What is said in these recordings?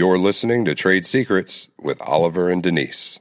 You're listening to Trade Secrets with Oliver and Denise.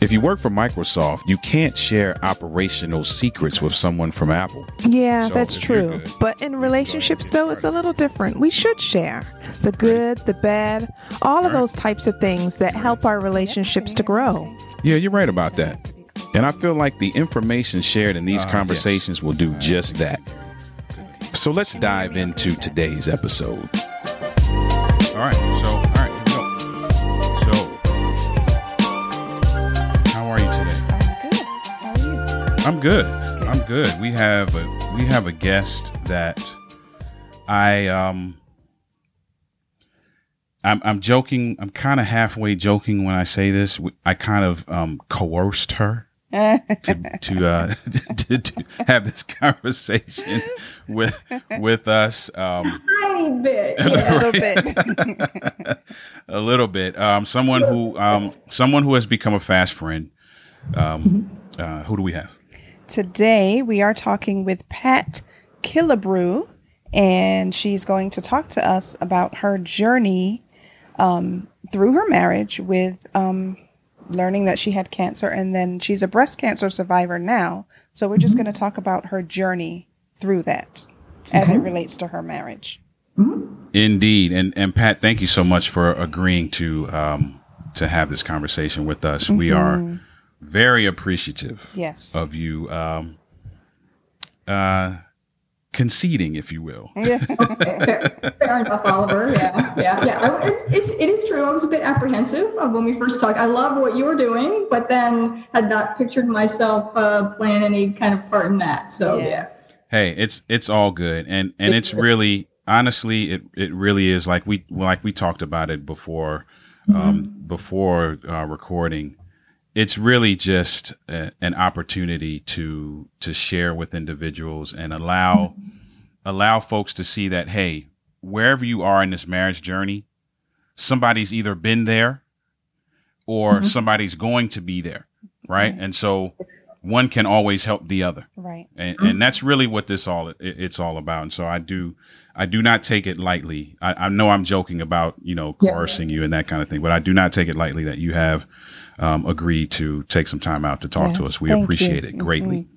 If you work for Microsoft, you can't share operational secrets with someone from Apple. Yeah, So that's true. good- But in relationships, though, it's a little different. We should share the good, the bad, all of those types of things that help our relationships to grow. Yeah, you're right about that. And I feel like the information shared in these conversations will do just that. So let's dive into today's episode. All right, so all right, here we go. So, how are you today? I'm good. I'm good. We have a we have a guest that I um I'm I'm joking. I'm kind of halfway joking when I say this. I kind of um coerced her to to, uh, to to have this conversation with with us. Um, tiny bit. A Yeah. little bit. a little bit. Um, someone who um, someone who has become a fast friend. Um, uh, who do we have? Today, we are talking with Pat Killebrew, and she's going to talk to us about her journey um, through her marriage with um, learning that she had cancer, and then she's a breast cancer survivor now. So, we're just going to talk about her journey through that as it relates to her marriage. Indeed, and and Pat, thank you so much for agreeing to um, to have this conversation with us. We are very appreciative. Yes. of you um, uh, conceding, if you will. fair, fair enough, Oliver. Yeah, yeah, yeah. I, it, it, it is true. I was a bit apprehensive when we first talked. I love what you're doing, but then had not pictured myself uh, playing any kind of part in that. So Yeah. yeah. Hey, it's it's all good, and and it's really honestly, it it really is like we like we talked about it before, um, before uh, recording. It's really just a, an opportunity to to share with individuals and allow allow folks to see that hey, wherever you are in this marriage journey, somebody's either been there or mm-hmm. somebody's going to be there, right? And so one can always help the other Right. and, mm-hmm. and that's really what this all it, it's all about. And so I do I do not take it lightly. I, I know I'm joking about you know Yeah. coercing you and that kind of thing, but I do not take it lightly that you have um, agreed to take some time out to talk to us. We thank you. appreciate it greatly,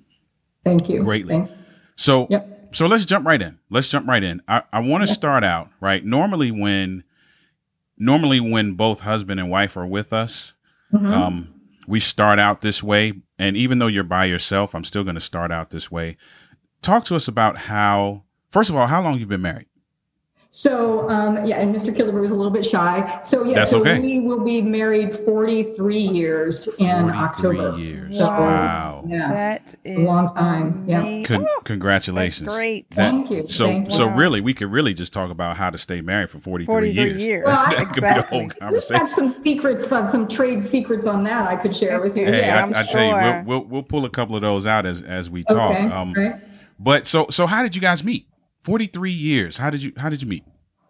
Thank you. greatly. Thank- So Yep. so let's jump right in. Let's jump right in. I, I want to start out right. Normally when normally when both husband and wife are with us, Mhm. um, we start out this way. And even though you're by yourself, I'm still going to start out this way. Talk to us about how, first of all, how long you've been married. So um, yeah, and Mr. Killebrew was a little bit shy. So yeah, That's so okay. we will be married 43 years in 43 October. years. So, Wow. Yeah. That is a long time, yeah. Con- congratulations. That's great. That- Thank you. So, Thank so Wow. really, we could really just talk about how to stay married for 43, 43 years. years. Well, I- that could be the exactly. whole We've some secrets, some, some trade secrets on that I could share with you. Hey, yeah. I'm I, I tell you, sure. we'll, we'll we'll pull a couple of those out as as we talk. Okay, Um, right. But so so how did you guys meet? 43 years. How did you how did you meet?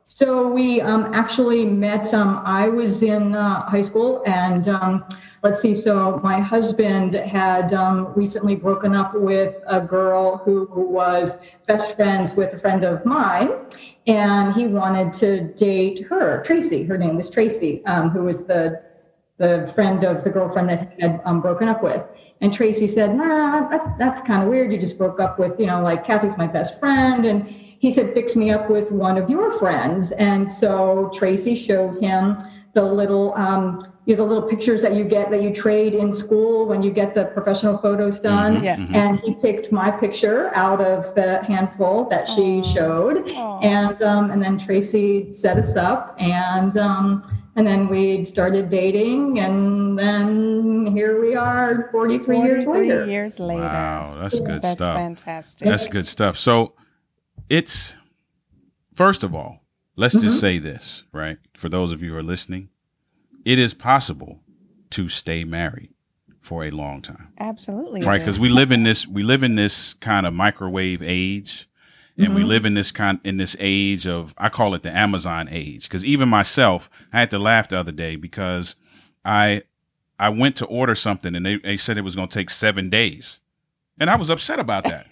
So we um, actually met. Um, I was in uh, high school, and um, let's see. So my husband had um, recently broken up with a girl who, who was best friends with a friend of mine, and he wanted to date her, Tracy. Her name was Tracy, um, who was the the friend of the girlfriend that he had um, broken up with. And Tracy said, "Nah, that, that's kind of weird. You just broke up with, you know, like Kathy's my best friend." And he said, "Fix me up with one of your friends." And so Tracy showed him the little, um, you know, the little pictures that you get that you trade in school when you get the professional photos done. Yes. And he picked my picture out of the handful that she showed, Aw. and um, and then Tracy set us up, and um, and then we started dating, and then here we are, forty three years later. years later. Wow, that's good That's stuff. That's fantastic. That's good stuff. So it's first of all, let's Mm-hmm. just say this, right? For those of you who are listening, it is possible to stay married for a long time. Absolutely. right because we live in this we live in this kind of microwave age and we live in this kind in this age of i call it the amazon age because even myself i had to laugh the other day because i I went to order something and they, they said it was going to take seven days. And I was upset about that.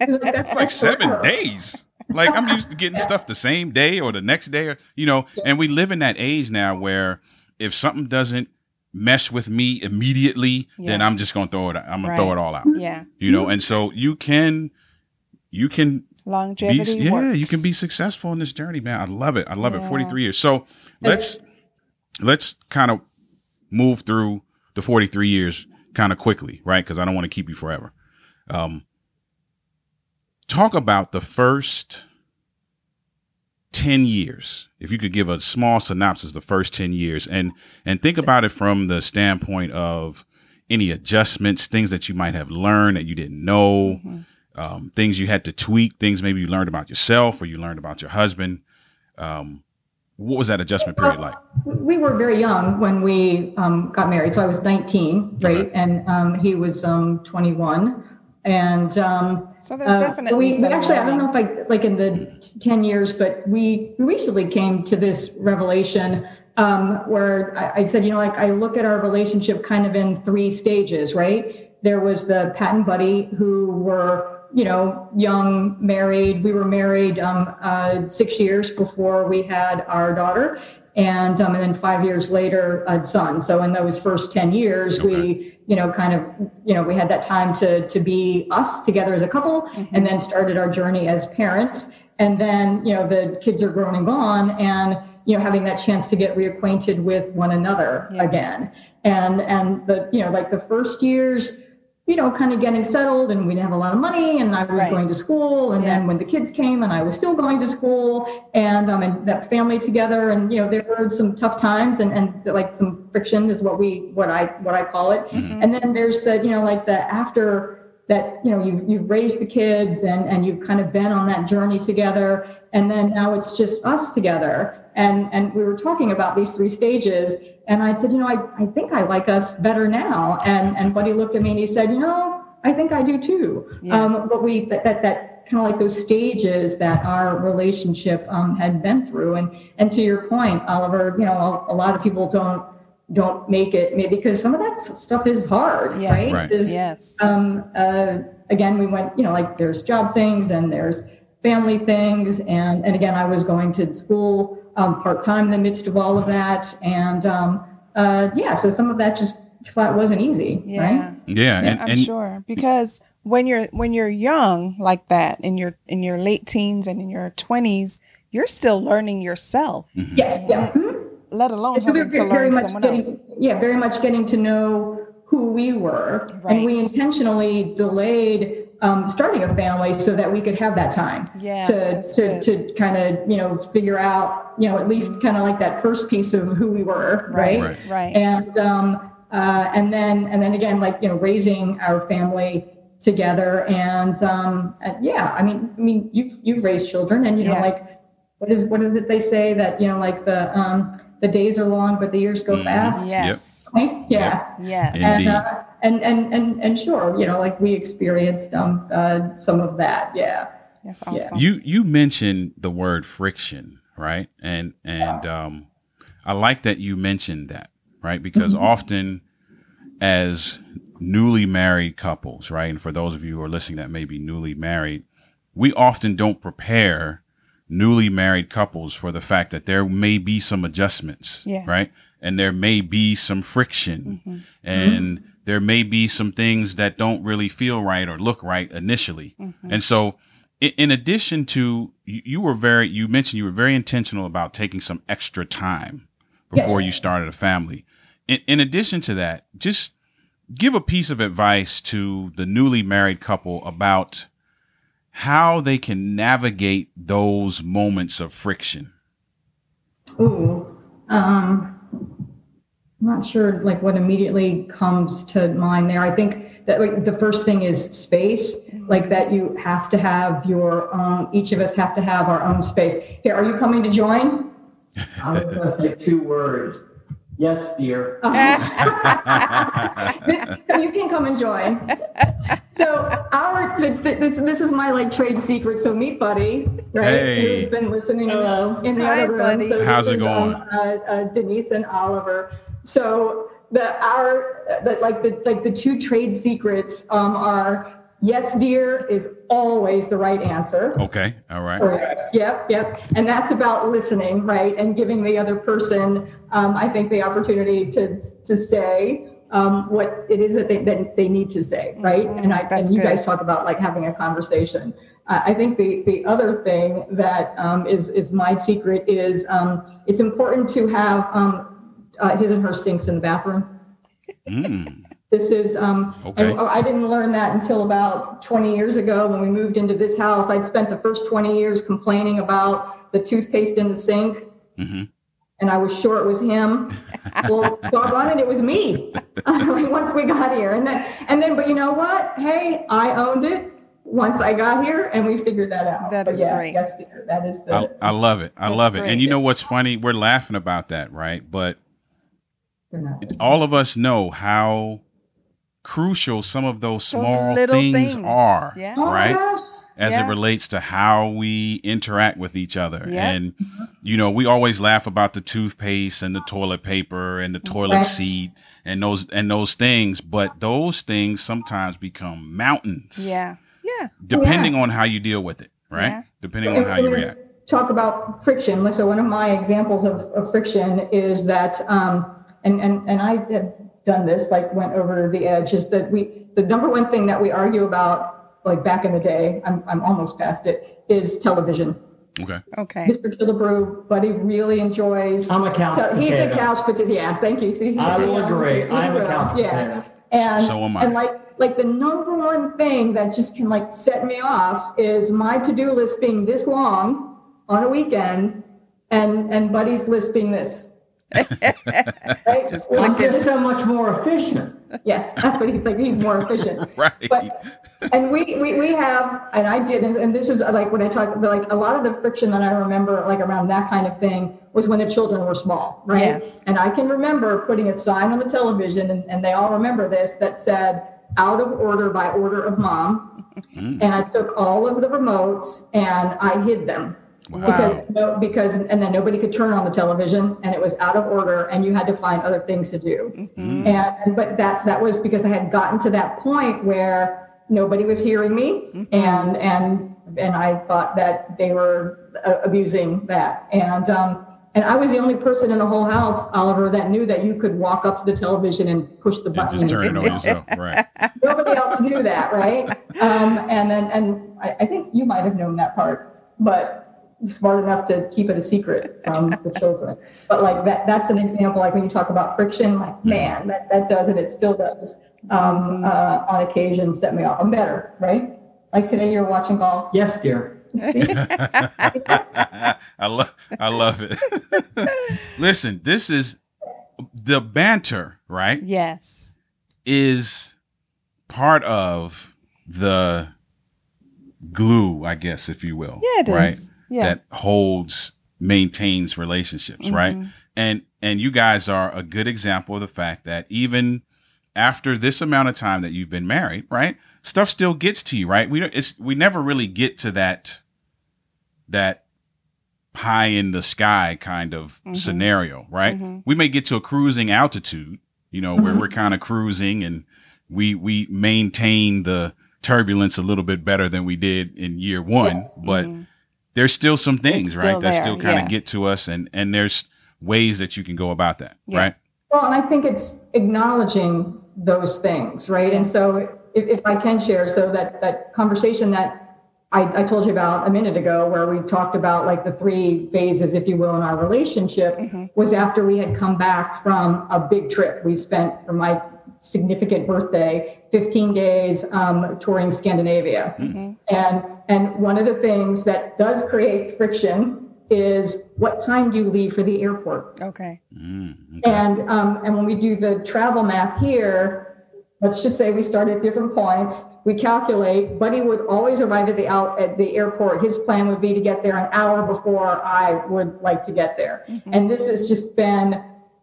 like seven days. Like I'm used to getting stuff the same day or the next day, or, you know, and we live in that age now where if something doesn't mesh with me immediately, then I'm just going to throw it, Out. I'm going Right. to throw it all out, Yeah. you know? And so you can, you can be, Longevity. yeah, works. you can be successful in this journey, man. I love it. I love it. 43 years. So let's, let's kind of move through the 43 years kind of quickly, right? Because I don't want to keep you forever. Um, talk about the first 10 years. If you could give a small synopsis, the first 10 years, and and think about it from the standpoint of any adjustments, things that you might have learned that you didn't know, um, things you had to tweak, things maybe you learned about yourself or you learned about your husband. Um, what was that adjustment period like? we were very young when we um, got married. So I was 19, right? Okay. And um, he was um, 21. And um, So there's uh, definitely we, we actually, I don't know if I like in the t- 10 years, but we recently came to this revelation um, where I, I said, you know, like I look at our relationship kind of in three stages, right? There was the Pat and Buddy who were you know, young, married. We were married um, uh, six years before we had our daughter, and um, and then five years later, a son. So in those first ten years, we, you know, kind of, you know, we had that time to to be us together as a couple, and then started our journey as parents. And then, you know, the kids are grown and gone, and you know, having that chance to get reacquainted with one another Yeah. again. And and the, you know, like the first years you know, kind of getting settled and we didn't have a lot of money and I was Right. going to school. And Yeah. then when the kids came and I was still going to school and um and that family together and you know, there were some tough times and, and like some friction is what we what I what I call it. And then there's the, you know, like the after that, you know, you've you've raised the kids and and you've kind of been on that journey together. And then now it's just us together. And and we were talking about these three stages and I said, you know, I, I think I like us better now. And and Buddy looked at me and he said, you know, I think I do too. Yeah. Um, but we that that, that kind of like those stages that our relationship um, had been through. And and to your point, Oliver, you know, a, a lot of people don't don't make it maybe because some of that stuff is hard, Yeah. right? Right. There's- Yes. um, uh, again, we went, you know, like there's job things and there's family things. And, and again, I was going to school um, part time in the midst of all of that. And um, uh, yeah, so some of that just flat wasn't easy, Yeah. right? Yeah, and, I'm and sure because when you're when you're young like that in your in your late teens and in your 20s, you're still learning yourself, Yes, yeah. Mhm. let alone So having to learn someone getting, else. yeah, very much getting to know who we were, and we intentionally delayed um, starting a family so that we could have that time Yeah, to to, to kind of you know figure out you know at least kind of like that first piece of who we were, right? Right. Right. And um, uh, and then and then again like you know raising our family together and um, uh, yeah, I mean I mean you've you've raised children and you know Yeah. like what is what is it they say that you know like the um the days are long but the years go fast yes. right? yeah Yes. And, uh, and and and and sure you know like we experienced um uh, some of that yeah That's awesome. you you mentioned the word friction, right? And and um, I like that you mentioned that, right? Because often, as newly married couples, right, and for those of you who are listening that may be newly married, we often don't prepare newly married couples for the fact that there may be some adjustments, Yeah. right? And there may be some friction mm-hmm. and there may be some things that don't really feel right or look right initially. Mm-hmm. And so, in, addition to, you, you were very, you mentioned you were very intentional about taking some extra time before Yes. you started a family. In, in addition to that, just give a piece of advice to the newly married couple about how they can navigate those moments of friction. Ooh, um, I'm not sure like what immediately comes to mind there. I think that like, the first thing is space, like that you have to have your own, each of us have to have our own space. Here, are you coming to join? I was going to say two words. Yes, dear. you can come and join. So our th- th- this this is my like trade secret. So meet Buddy, right? Hey. Who's been listening Hello. in the Hi, other room. Buddy. So How's this it is, um, going? uh, uh, Denise and Oliver. So the our the, like the like the two trade secrets um, are yes, dear is always the right answer. Okay. All right. Correct. Yep, yep. And that's about listening, right? And giving the other person, um, I think, the opportunity to to say um, what it is that they that they need to say, right? And I That's and you guys talk about like having a conversation. Uh, I think the the other thing that um, is is my secret is um, it's important to have um, uh, his and her sinks in the bathroom. Mm. This is, um, Okay. and I didn't learn that until about 20 years ago when we moved into this house. I'd spent the first 20 years complaining about the toothpaste in the sink. Mhm. And I was sure it was him. well, doggone it, it was me. once we got here. And then, and then, but you know what? Hey, I owned it once I got here and we figured that out. That But is yeah, great. Yes, dear. That is the, I, I love it. I love it. great. And you know what's funny? We're laughing about that, right? But not- all of us know how crucial some of those Those small little things, things. are, Yeah. Oh right? gosh. As Yeah. it relates to how we interact with each other. Yeah. And, you know, we always laugh about the toothpaste and the toilet paper and the toilet Right. seat and those and those things, but those things sometimes become mountains. Yeah. Yeah. Depending on how you deal with it, right? Yeah. Depending on how you react. Talk about friction. Like, So one of my examples of, of friction is that, um, and, and, and I have done this, like went over the edge, is that we, the number one thing that we argue about, like back in the day, I'm, I'm almost past it, is television. Okay. Okay. Mr. Killebrew, Buddy really enjoys. I'm a couch So he's a potato. couch potato. Yeah, thank you. See, I he's will a- agree. I'm a couch Yeah, potato. and So am I. and like like the number one thing that just can like set me off is my to do list being this long on a weekend, and and Buddy's list being this. right? Just Well, I'm just so much more efficient. Yes, that's what he's like. He's more efficient. Right. But and we, we we have and I did and, and this is uh, like when I talk like a lot of the friction that I remember like around that kind of thing was when the children were small, right? Yes. And I can remember putting a sign on the television and, and they all remember this that said out of order by order of mom. Mm. And I took all of the remotes and I hid them. Because no, because and then nobody could turn on the television and it was out of order and you had to find other things to do. And, and but that that was because I had gotten to that point where nobody was hearing me and and and I thought that they were uh, abusing that and um and I was the only person in the whole house, Oliver, that knew that you could walk up to the television and push the And button. just turn it on yourself. Right. Nobody else knew that, right? Um, and then, and I, I think you might have known that part, but smart enough to keep it a secret from the children. But like that, that's an example. Like when you talk about friction, like man, that, that does it. It still does. Um, uh, on occasion, set me off. I'm better, right? Like today, you're watching golf. Yes, dear. I love I love it. Listen, this is the banter, right? Yes. Is part of the glue, I guess, if you will. Yeah, it right? is. Yeah. That holds maintains relationships, mm-hmm. right? And and you guys are a good example of the fact that even after this amount of time that you've been married, right? Stuff still gets to you, right? We don't it's we never really get to that that pie in the sky kind of mm-hmm. scenario, right? Mm-hmm. We may get to a cruising altitude, you know, where we're kind of cruising and we we maintain the turbulence a little bit better than we did in year 1, but there's still some things, still right? That still kind of yeah. get to us and and there's ways that you can go about that, Yeah. right? Well, and I think it's acknowledging those things, right? And so, if, if I can share, so that that conversation that I, I told you about a minute ago, where we talked about like the three phases, if you will, in our relationship, mm-hmm. was after we had come back from a big trip. We spent for my significant birthday 15 days um, touring Scandinavia, and and one of the things that does create friction is what time do you leave for the airport? Okay. And um, and when we do the travel map here, let's just say we start at different points. We calculate. Buddy would always arrive at the out at the airport. His plan would be to get there an hour before I would like to get there. And this has just been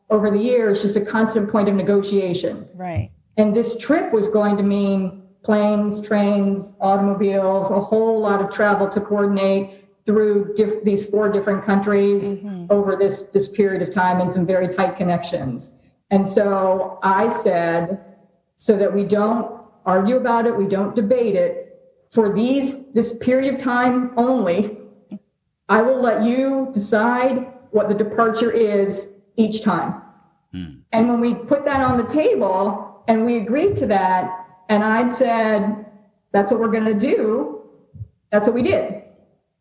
over the years just a constant point of negotiation. Right. And this trip was going to mean planes, trains, automobiles, a whole lot of travel to coordinate through diff- these four different countries mm-hmm. over this this period of time and some very tight connections. And so I said, so that we don't argue about it, we don't debate it, for these this period of time only, I will let you decide what the departure is each time. Hmm. And when we put that on the table and we agreed to that, and I'd said, that's what we're going to do, that's what we did.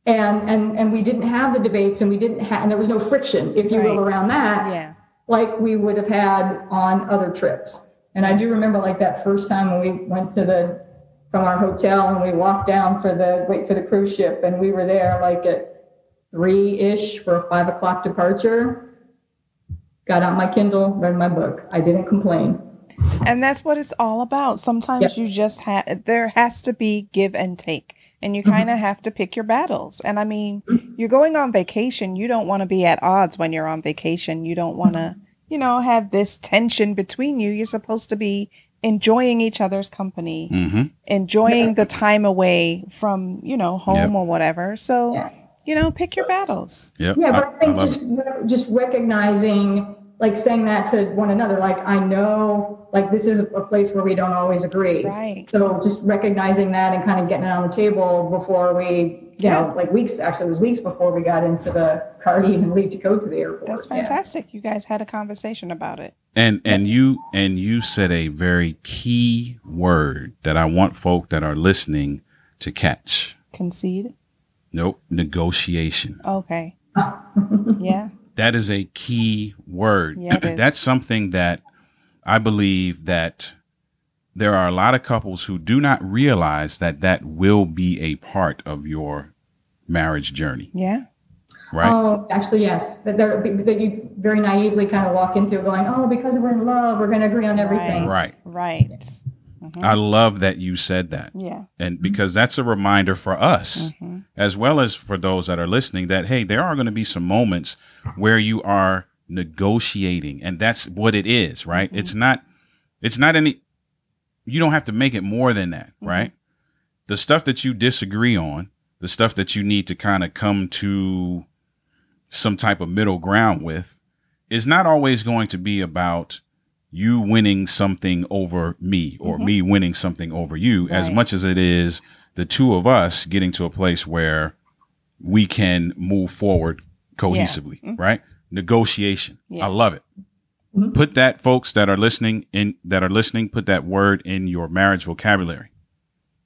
And, and, and we didn't have the debates and we didn't have, and there was no friction, if you will, around that Yeah. like we would have had on other trips. And I do remember like that first time when we went to the, from our hotel and we walked down for the, wait for the cruise ship and we were there like at three-ish for a five o'clock departure. Got out my Kindle, read my book. I didn't complain. And that's what it's all about. Sometimes Yep. you just have, there has to be give and take. And you kind of mm-hmm. have to pick your battles. And I mean, mm-hmm. you're going on vacation. You don't want to be at odds when you're on vacation. You don't want to, mm-hmm. you know, have this tension between you. You're supposed to be enjoying each other's company, Mm-hmm. enjoying the time away from, you know, home Yep. or whatever. So, Yeah. You know, pick your battles. Yep. Yeah, but I, think love just it. just recognizing, like saying that to one another, like I know, like this is a place where we don't always agree. Right. So just recognizing that and kind of getting it on the table before we, you Yeah. know, like weeks. Actually, it was weeks before we got into the car to even leave to go to the airport. That's Yeah. fantastic. You guys had a conversation about it. And and you and you said a very key word that I want folk that are listening to catch. Concede. Nope, negotiation. Okay. yeah. That is a key word. Yeah. That's something that I believe that there are a lot of couples who do not realize that that will be a part of your marriage journey, Yeah. right? Oh, actually, yes. That, they're- that you very naively kind of walk into going, oh, because we're in love, we're going to agree on everything. Right. Right. I love that you said that. Yeah. And because that's a reminder for us, Mm-hmm. as well as for those that are listening, that, hey, there are going to be some moments where you are negotiating. And that's what it is, right? Mm-hmm. It's not, it's not any, you don't have to make it more than that, Mm-hmm. right? The stuff that you disagree on, the stuff that you need to kind of come to some type of middle ground with, is not always going to be about you winning something over me or me winning something over you as Mm-hmm. Much as it is the two of us getting to a place where we can move forward cohesively, right? Negotiation. Mm-hmm. Yeah. I love it. Put that folks that are listening in that are listening, put that word in your marriage vocabulary.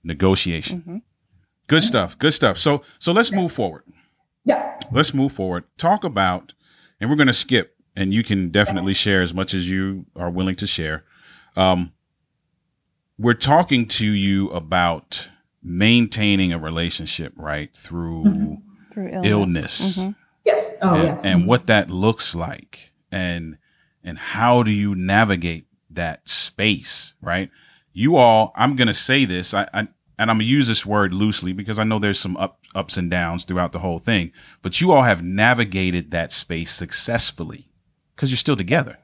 Negotiation. Mm-hmm. Good stuff. Good stuff. So so let's move forward Yeah. let's move forward. Talk about, and we're going to skip, and you can definitely share as much as you are willing to share. Um, we're talking to you about maintaining a relationship, right, through Through illness, illness. Mhm. Yes. Oh, and, yes. and what that looks like, and and how do you navigate that space, right? You all, I'm going to say this, I, I and I'm gonna use this word loosely because I know there's some up, ups and downs throughout the whole thing, but you all have navigated that space successfully because you're still together.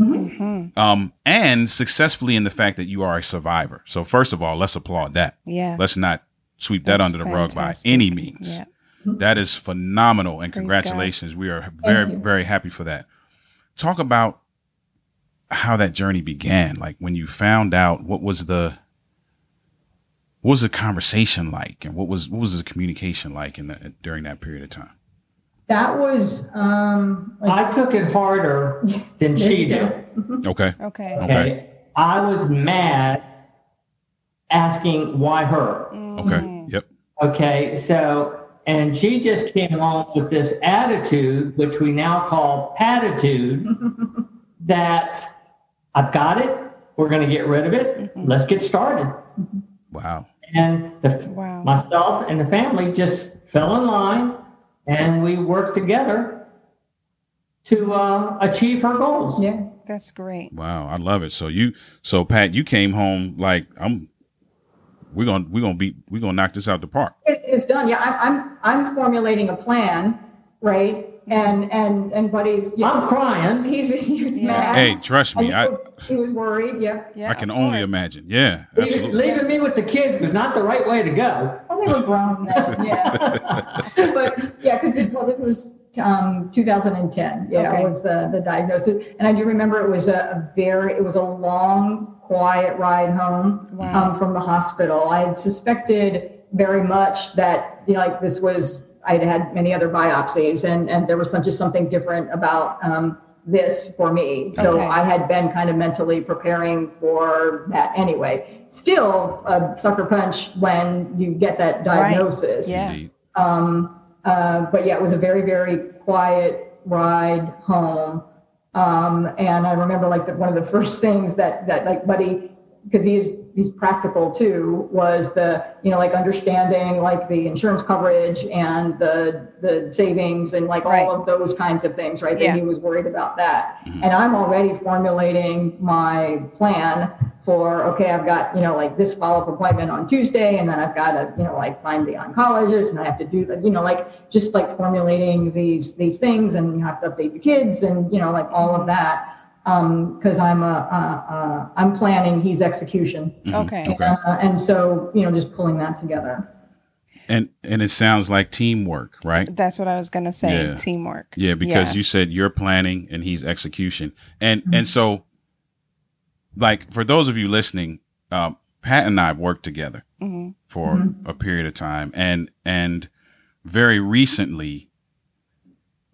Um, and successfully in the fact that you are a survivor. So first of all, let's applaud that. Yes. Let's not sweep that under the rug by any means. Yeah. That is phenomenal and Praise congratulations. We are very, very happy for that. Talk about how that journey began. Like when you found out what was the what was the conversation like and what was what was the communication like in the, during that period of time? That was, um, like, I took it harder than she did. Mm-hmm. Okay. Okay. Okay. Okay. I was mad asking why her. Okay. Mm. Yep. Okay. So, and she just came on with this attitude, which we now call patitude, that I've got it. We're going to get rid of it. Mm-hmm. Let's get started. Mm-hmm. Wow. And the, Wow. myself and the family just fell in line and we worked together to uh, achieve her goals. Yeah. That's great. Wow. I love it. So you so Pat, you came home like I'm we're gonna we're gonna be we're gonna knock this out the park. It's done. Yeah. I'm, I'm, I'm formulating a plan, right? And, and, and buddy's, I'm crying. he's, he's Yeah. mad. Hey, trust me, I he was worried. Yeah. Yeah. I can only imagine. Yeah, Leaving, leaving me with the kids was not the right way to go. Well, they were grown then. Yeah. but yeah, because it, well, it was um, 2010. Yeah, Okay. was the the diagnosis, and I do remember it was a, a very it was a long, quiet ride home Wow. um, from the hospital. I had suspected very much that you know like this was I'd had many other biopsies, and and there was some, just something different about. Um, this for me. So Okay. I had been kind of mentally preparing for that anyway. Still a sucker punch when you get that diagnosis. Yeah. Um, uh, but yeah, it was a very, very quiet ride home. Um, and I remember like the, one of the first things that, that like Buddy, because he's, he's practical too, was the, you know, like understanding like the insurance coverage and the, the savings and like Right. all of those kinds of things, right? Yeah. That he was worried about that. Mm-hmm. And I'm already formulating my plan for, okay, I've got, you know, like this follow-up appointment on Tuesday, and then I've got to, you know, like find the oncologist and I have to do the, you know, like just like formulating these, these things and you have to update the kids and, you know, like all of that. Um, cause I'm a, uh, uh, I'm planning, he's execution. Okay. Okay. Uh, and so, you know, just pulling that together. And and it sounds like teamwork, right? That's what I was gonna say. Yeah. Teamwork. Yeah, because you said you're planning and he's execution. And and so like for those of you listening, um, Pat and I worked together hmm for a period of time and and very recently uh,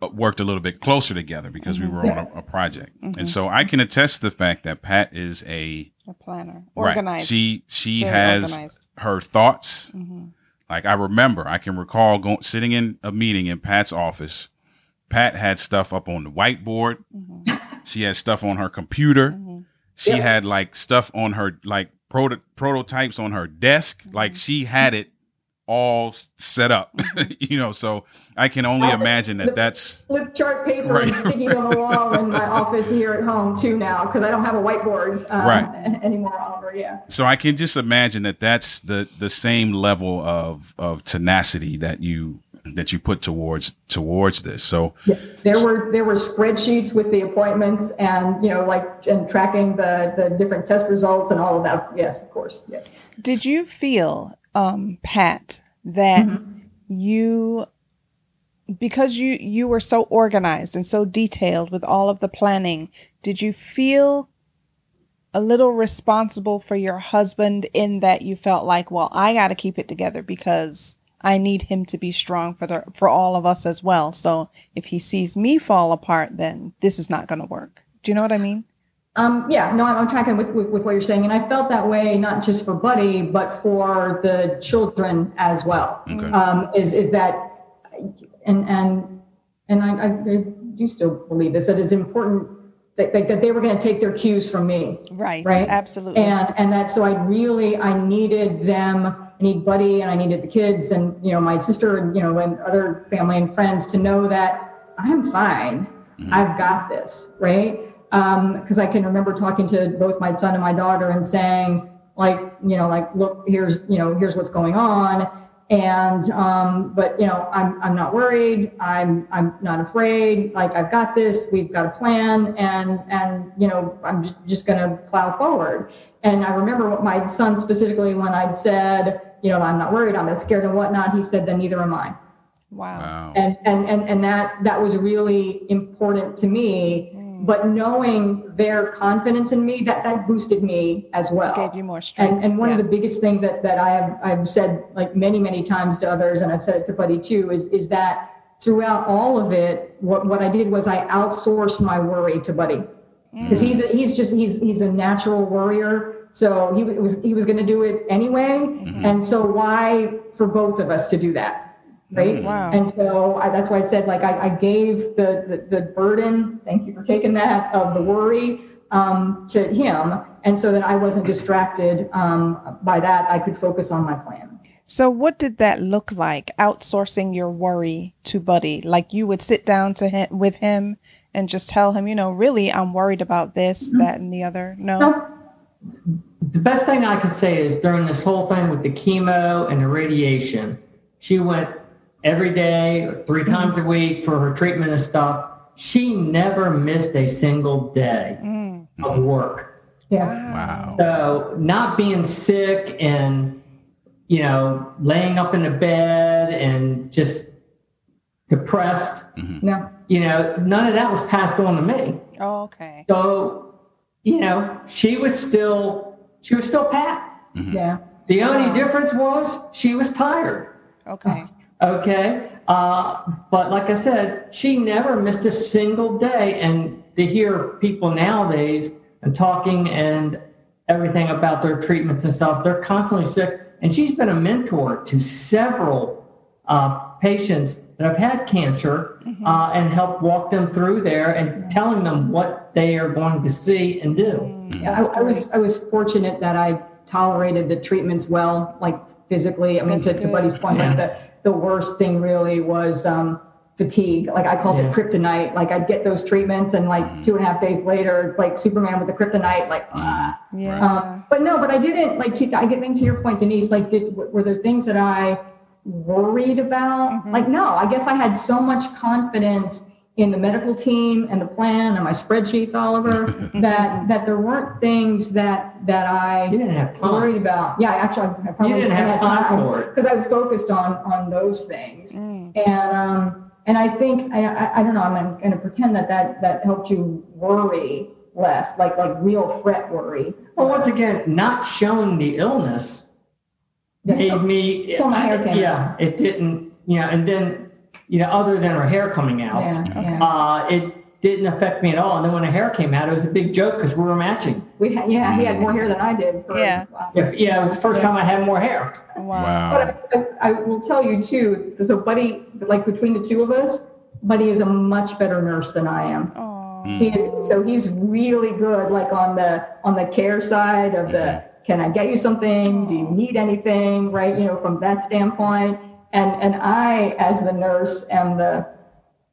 worked a little bit closer together because we mm-hmm. were on a, a project. And mm-hmm. so I can attest to the fact that Pat is a a planner, right. organized. She she Very has organized. her thoughts hmm like I remember, I can recall going sitting in a meeting in Pat's office. Pat had stuff up on the whiteboard. Mm-hmm. She had stuff on her computer. She Yep. had like stuff on her like proto- prototypes on her desk. Like she had it all set up, you know. So I can only Well, the- imagine that that's flip chart paper Right. and sticking on the wall in my office here at home too now because I don't have a whiteboard uh, Right. anymore, Oliver. Yeah. so I can just imagine that that's the the same level of of tenacity that you that you put towards towards this. So There were there were spreadsheets with the appointments and you know like and tracking the the different test results and all of that. Yes, of course. Yes. Did you feel, um, Pat, that Mm-hmm. you, because you you were so organized and so detailed with all of the planning, did you feel a little responsible for your husband in that you felt like, well, I got to keep it together because I need him to be strong for the for all of us as well. So if he sees me fall apart, then this is not going to work. Do you know what I mean? Um, yeah, no, I'm, I'm tracking with, with, with what you're saying. And I felt that way, not just for Buddy, but for the children as well. Okay. Um, is, is that, and, and, and I, I do still believe this, that it's important that, that, that they were going to take their cues from me. Right. Right. Absolutely. And, and that, so I really, I needed them, I need Buddy and I needed the kids and, you know, my sister and, you know, and other family and friends to know that I'm fine. I've got this. Right. Um, cause I can remember talking to both my son and my daughter and saying like, you know, like, look, here's, you know, here's what's going on. And, um, but you know, I'm, I'm not worried. I'm, I'm not afraid. Like I've got this, we've got a plan and, and, you know, I'm just, just going to plow forward. And I remember what my son specifically, when I'd said, you know, I'm not worried, I'm not scared and whatnot, he said, then neither am I wow. wow. and and and, and that that was really important to me but knowing their confidence in me that that boosted me as well. Gave you more strength. and, and one Yeah. of the biggest thing that that I have I've said like many many times to others and I've said it to Buddy too is is that throughout all of it what what I did was I outsourced my worry to Buddy. Mm. Because he's a, he's just he's he's a natural worrier. So he was he was going to do it anyway. Mm-hmm. And so why for both of us to do that right Wow. and so I, that's why I said, like, I, I gave the, the, the burden, thank you for taking that, of the worry um, to him. And so that I wasn't distracted um, by that, I could focus on my plan. So, what did that look like? Outsourcing your worry to Buddy, like you would sit down to him with him and just tell him, you know, really, I'm worried about this, that, and the other. No. No, The best thing I could say is during this whole thing with the chemo and the radiation, she went every day, three mm-hmm. times a week for her treatment and stuff. She never missed a single day Mm. of work. yeah. Wow. So not being sick and you know laying up in the bed and just depressed. Mm-hmm. No. You know, none of that was passed on to me. Oh, okay. So, you know, she was still she was still Pat. Mm-hmm. Yeah. The only difference was she was tired. Okay. Okay. Uh, but like I said, she never missed a single day. And to hear people nowadays and talking and everything about their treatments and stuff, they're constantly sick. And she's been a mentor to several uh, patients that have had cancer uh, and helped walk them through there and telling them what they are going to see and do. Yeah, I, I was I was fortunate that I tolerated the treatments well, like physically. I mean, to, That's to Buddy's good. point, like the the worst thing really was um, fatigue. Like I called Yeah. it kryptonite. Like I'd get those treatments, and like two and a half days later, it's like Superman with the kryptonite. Like, ah. Yeah. Uh, but no, but I didn't like. To, I get into your point, Denise. Like, did were there things that I worried about? Like, no. I guess I had so much confidence in the medical team and the plan and my spreadsheets, Oliver, that that there weren't things that that I You didn't have time. worried about. Yeah, actually, I probably didn't have time for it. because I was focused on on those things, Mm. and um, and I think I, I I don't know. I'm going to pretend that that that helped you worry less, like like real fret worry. Well, once again, not showing the illness Yeah, made till- me. till my hair came Yeah, it didn't. Yeah, and then you know, other than her hair coming out, Yeah, yeah. uh, it didn't affect me at all. And then when her hair came out, it was a big joke because we were matching. We had, yeah, he had mm. more hair than I did. For, Yeah. wow. If, yeah, it was the first time I had more hair. Wow. Wow. But I, I will tell you too. So, Buddy, like between the two of us, Buddy is a much better nurse than I am. Oh. He is, so he's really good, like on the on the care side of the. Mm-hmm. Can I get you something? Do you need anything? Right, you know, from that standpoint. And and I, as the nurse, am the.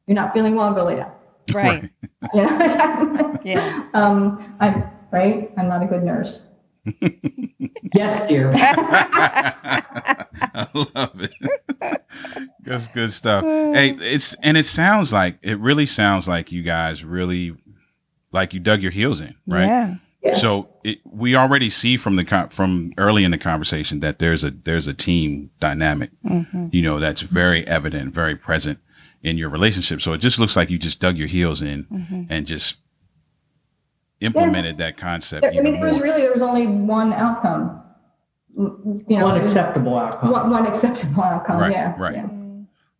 You're not feeling well. Go lay down. Right. You know? Yeah. um, I'm right. I'm not a good nurse. Yes, dear. I love it. That's good stuff. Hey, it's and it sounds like it really sounds like you guys really like you dug your heels in, right? Yeah. Yeah. So it, we already see from the con- from early in the conversation that there's a there's a team dynamic, mm-hmm. you know, that's very evident, very present in your relationship. So it just looks like you just dug your heels in mm-hmm. and just implemented that concept I even mean, there was really there was only one outcome. You know, One acceptable outcome. one, one acceptable outcome. Right, yeah. right. yeah.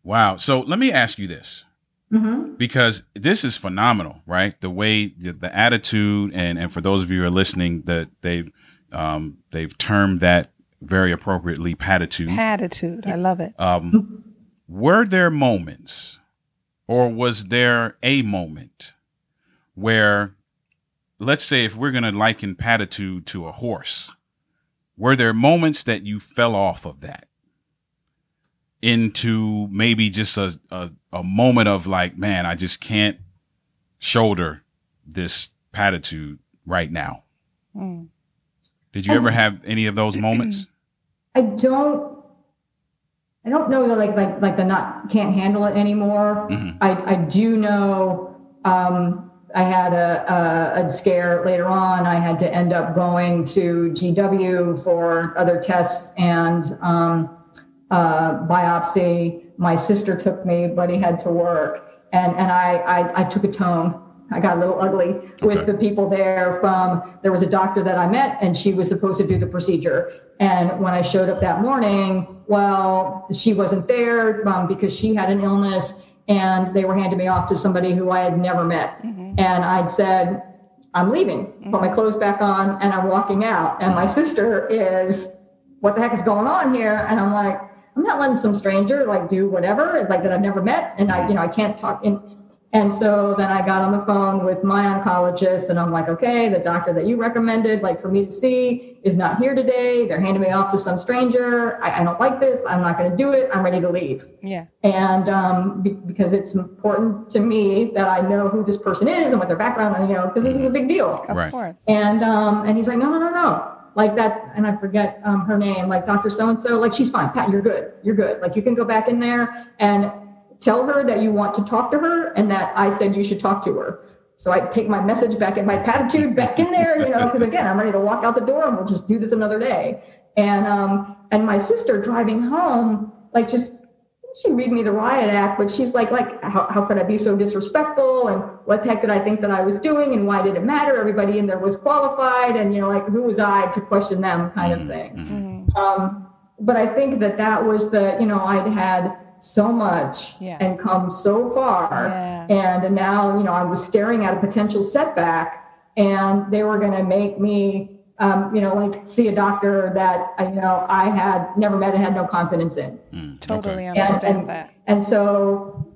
Wow. So let me ask you this. Mm-hmm. Because this is phenomenal, right? The way the, the attitude and and for those of you who are listening, that they've um, they've termed that very appropriately patitude. Attitude. I love it. Um, were there moments, or was there a moment where, let's say, if we're going to liken patitude to a horse, were there moments that you fell off of that into maybe just a, a, a moment of like, man, I just can't shoulder this patitude right now? Mm. Did you ever have any of those moments? I don't. I don't know that like like like the not can't handle it anymore. Mhm. I I do know. Um, I had a, a a scare later on. I had to end up going to GW for other tests and um, uh, biopsy. My sister took me, but he had to work, and and I I, I took a tone. I got a little ugly with Okay. the people there. From there was a doctor that I met, and she was supposed to do the procedure. And when I showed up that morning, well, she wasn't there um, because she had an illness, and they were handing me off to somebody who I had never met. And I'd said, I'm leaving, put my clothes back on, and I'm walking out. And my sister is, what the heck is going on here? And I'm like, I'm not letting some stranger like do whatever, like that I've never met. And I, you know, I can't talk in. And so then I got on the phone with my oncologist and I'm like, okay, the doctor that you recommended, like for me to see, is not here today. They're handing me off to some stranger. I, I don't like this. I'm not going to do it. I'm ready to leave Yeah. and um, be, because it's important to me that I know who this person is and what their background, and you know, because this is a big deal. Of Right. course. And um, and he's like, no, no, no, no, like that, and I forget um, her name, like Dr. So and So, like she's fine, Pat, you're good, you're good. Like you can go back in there and tell her that you want to talk to her, and that I said you should talk to her. So I take my message back and my attitude back in there, you know, because again, I'm ready to walk out the door and we'll just do this another day. And um, and my sister driving home, like just she read me the riot act, but she's like, like, how, how could I be so disrespectful? And what the heck did I think that I was doing? And why did it matter? Everybody in there was qualified. And, you know, like, who was I to question them kind of thing. Mm-hmm. Um, but I think that that was the, you know, I'd had so much Yeah. and come so far. Yeah. And now, you know, I was staring at a potential setback and they were going to make me, um, you know, like see a doctor that, I, you know, I had never met and had no confidence in. Mm, totally And- understand and, that. And so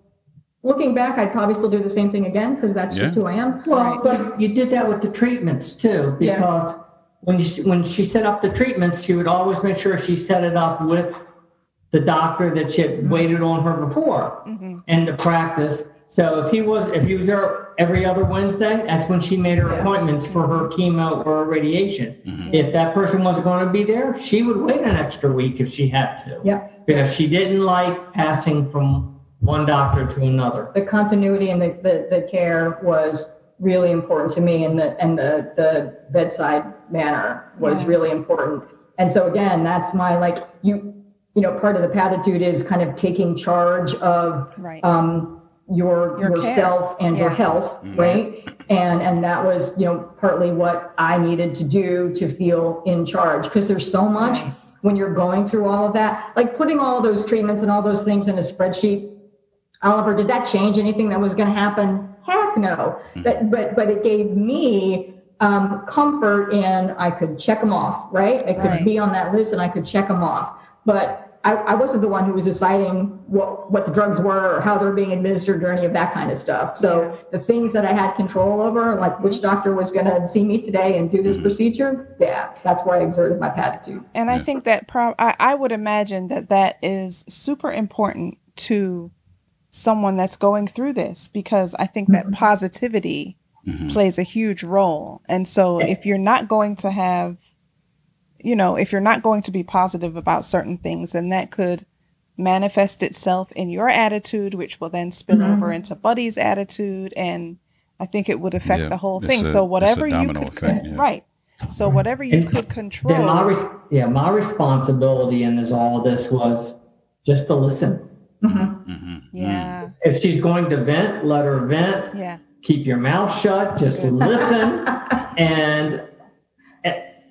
looking back, I'd probably still do the same thing again because that's just who I am. Well, Right. but you did that with the treatments too, Yeah. because when you, when she set up the treatments, she would always make sure she set it up with the doctor that she had mm-hmm. waited on her before mm-hmm. and the practice. So if he was if he was there every other Wednesday, that's when she made her Yeah. appointments for her chemo or radiation. If that person wasn't going to be there, she would wait an extra week if she had to. Yeah. Because she didn't like passing from one doctor to another. The continuity and the, the, the care was really important to me and the, and the, the bedside manner was Yeah. really important. And so again, that's my, like, you, you know, part of the patitude is kind of taking charge of, Right. um, your, Your care. yourself and your Yeah. health, right? And and that was, you know, partly what I needed to do to feel in charge because there's so much when you're going through all of that, like putting all those treatments and all those things in a spreadsheet. Oliver, did that change anything that was going to happen? Heck no. But but but it gave me um, comfort in I could check them off, right? I could Right. be on that list and I could check them off. But I, I wasn't the one who was deciding what, what the drugs were or how they're being administered or any of that kind of stuff. So the things that I had control over, like which mm-hmm. doctor was going to see me today and do this mm-hmm. procedure, yeah, that's where I exerted my patitude. And I think that prob- I, I would imagine that that is super important to someone that's going through this because I think that mm-hmm. positivity plays a huge role. And so if you're not going to have, you know, if you're not going to be positive about certain things, then that could manifest itself in your attitude, which will then spill mm-hmm. over into Buddy's attitude. And I think it would affect Yeah, the whole thing. a- so whatever you could, effect, yeah. right. So whatever you And could control. Then my res- yeah, my responsibility in this all of this was just to listen. Mm-hmm. Mm-hmm. yeah. Mm. If she's going to vent, let her vent. Yeah. Keep your mouth shut. Just listen, and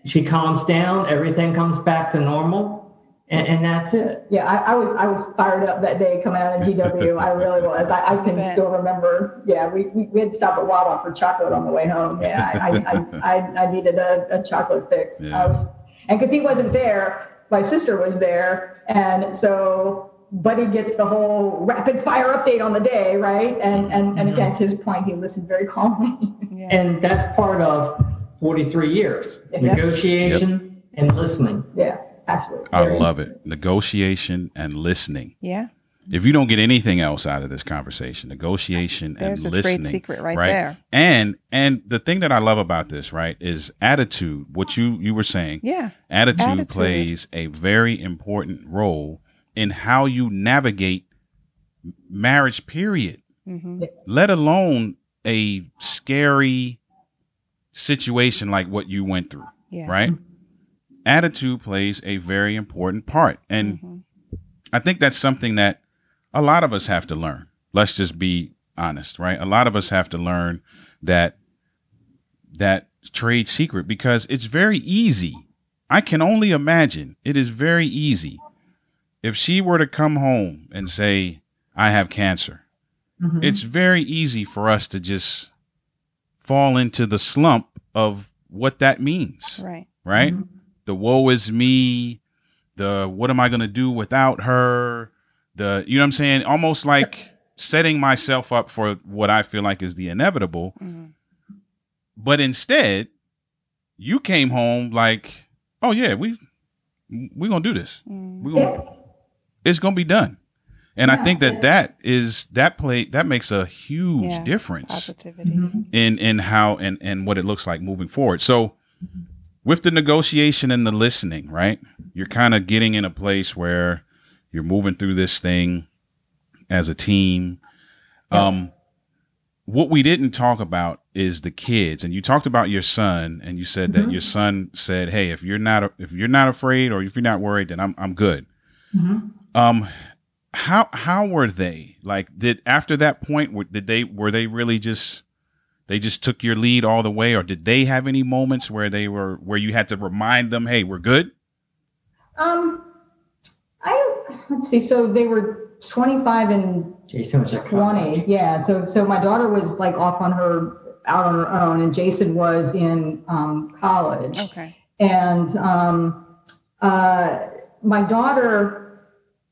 she calms down. Everything comes back to normal, and, and that's it. Yeah, I, I was I was fired up that day coming out of GW. I really was. I, I can Bet. still remember. Yeah, we, we, we had to stop at Wawa for chocolate on the way home. Yeah, I I, I, I, I needed a, a chocolate fix. Yeah. I was, and because he wasn't there, my sister was there, and so Buddy gets the whole rapid fire update on the day, right? And and and mm-hmm. again, to his point, he listened very calmly. Yeah. And that's part of 43 years negotiation and listening. yeah, absolutely. I Very- love it. Negotiation and listening. yeah. If you don't get anything else out of this conversation, negotiation There's and a trade listening, secret right there. And and the thing that I love about this, right, is attitude. What you you were saying, Yeah. attitude, Attitude. plays a very important role in how you navigate marriage. Period. Mm-hmm. Let alone a scary situation like what you went through Yeah. right? Attitude plays a very important part. And Mm-hmm. I think that's something that a lot of us have to learn. Let's just be honest, right? A lot of us have to learn that that trade secret because it's very easy. I can only imagine it is very easy if she were to come home and say, I have cancer. It's very easy for us to just fall into the slump of what that means Right. right? The woe is me, the what am I going to do without her, the you know what I'm saying? Almost like setting myself up for what I feel like is the inevitable. Mhm. But instead, you came home like, "Oh yeah, we we're going to do this. Mm. We going to it's going to be done." And I think that that is that play that makes a huge Yeah. difference Positivity. in in how and and what it looks like moving forward. So with the negotiation and the listening, right? You're kind of getting in a place where you're moving through this thing as a team. Um what we didn't talk about is the kids and you talked about your son and you said that your son said, "Hey, if you're not if you're not afraid or if you're not worried, then I'm I'm good." Um how how were they like did after that point were- did they were they really just they just took your lead all the way or did they have any moments where they were where you had to remind them hey we're good Um, I don't, let's see. So they were 25 and Jason was a 20. Yeah. So, so my daughter was like off on her, out on her own, and Jason was in um, college. Okay. And um, uh, my daughter,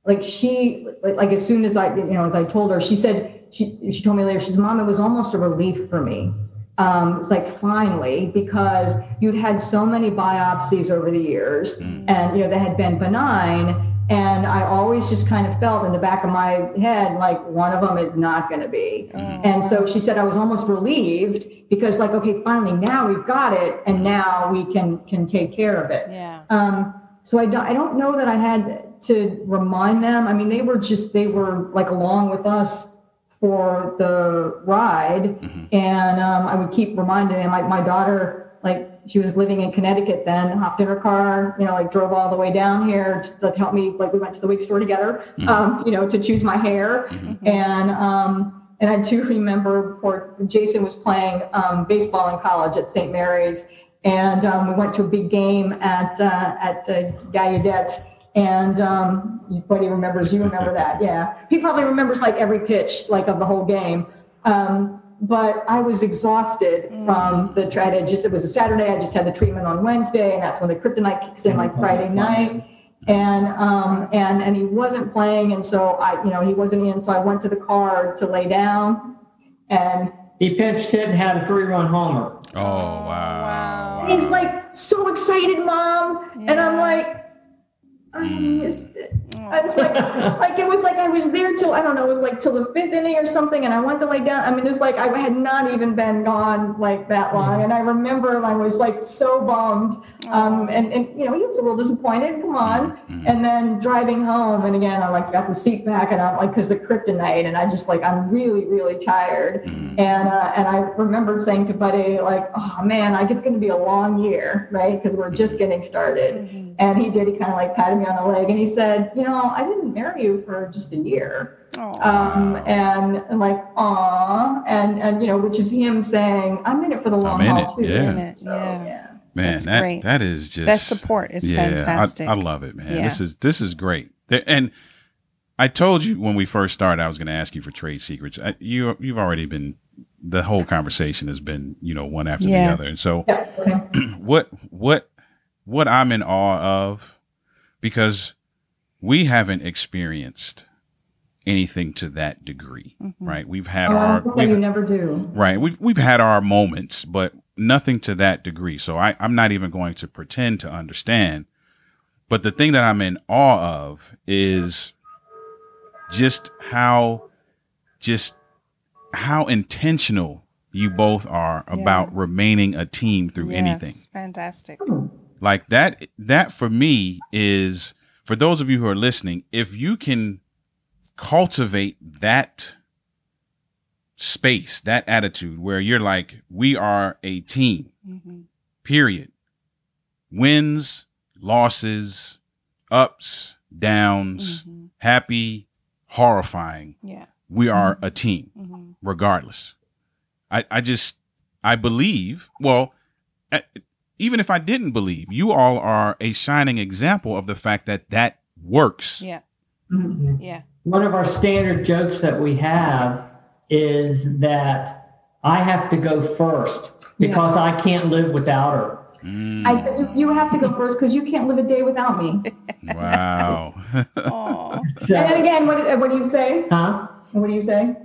like she, like, like as soon as I, you know, as I told her, she said, she, she told me later, she said, Mom, it was almost a relief for me. Um, it's like finally because you'd had so many biopsies over the years, and you know they had been benign, and I always just kind of felt in the back of my head like one of them is not going to be. And so she said I was almost relieved because like okay, finally now we've got it, and now we can can take care of it. Yeah. Um, so I don't, I don't know that I had to remind them. I mean, they were just, they were like along with us for the ride. And um, I would keep reminding them, like my daughter, like she was living in Connecticut then, hopped in her car, you know, like drove all the way down here to, to help me. Like we went to the wig store together, um, you know, to choose my hair. And, um, and I do remember poor Jason was playing um, baseball in college at St. Mary's, and um, we went to a big game at uh, at uh, Gallaudet. And um, everybody remembers. You remember that, yeah? He probably remembers like every pitch, like of the whole game. Um, but I was exhausted from the try to just. It was a Saturday. I just had the treatment on Wednesday, and that's when the kryptonite kicks in, like Friday night and um and and he wasn't playing and so i you know he wasn't in so i went to the car to lay down and He pitched it and had a three run homer. oh wow wow. he's like so excited mom and i'm like i mm. missed it I was like, like it was like I was there till I don't know, it was like till the fifth inning or something, and I went to lay down. I mean, it's like I had not even been gone like that mm. long, and I remember I was like so bummed, um, and and you know he was a little disappointed. Come on, mm-hmm. and then driving home, and again I like got the seat back, and I'm like because the kryptonite, and I just like I'm really really tired, mm. and uh, and I remember saying to Buddy like, oh man, like it's going to be a long year, right? Because we're just mm-hmm. getting started, mm-hmm. and he did. He kind of like patted me on the leg, and he said, you know, I didn't marry you for just a year. Um, and, and like, aw, and, and, you know, which is him saying, I'm in it for the long I'm in haul it, too. yeah. In it, So, yeah. yeah. man That's that great. that is just That support is yeah, fantastic. I, love it man Yeah. this is this is great and i told you when we first started i was going to ask you for trade secrets I, you you've already been the whole conversation has been you know one after Yeah. the other and so Yeah. Okay. what what what i'm in awe of because we haven't experienced anything to that degree mm-hmm. right we've had Oh, our we've, you never do. Right. We've we've had our moments, but nothing to that degree. So I, I'm not even going to pretend to understand. But the thing that I'm in awe of is just how just how intentional you both are about remaining a team through anything Yes, Fantastic. Hmm. Like that that for me is for those of you who are listening if you can cultivate that space that attitude where you're like we are a team Mm-hmm. period wins losses ups downs Mm-hmm. happy horrifying Yeah. we are a team Mm-hmm. regardless. I, I just, I believe, well, even if I didn't believe, you all are a shining example of the fact that that works. Yeah. Mhm. Yeah. One of our standard jokes that we have is that I have to go first because I can't live without her. Mm, I, you, you have to go first because you can't live a day without me. wow. So, And then again, what, what do you say? huh? What do you say?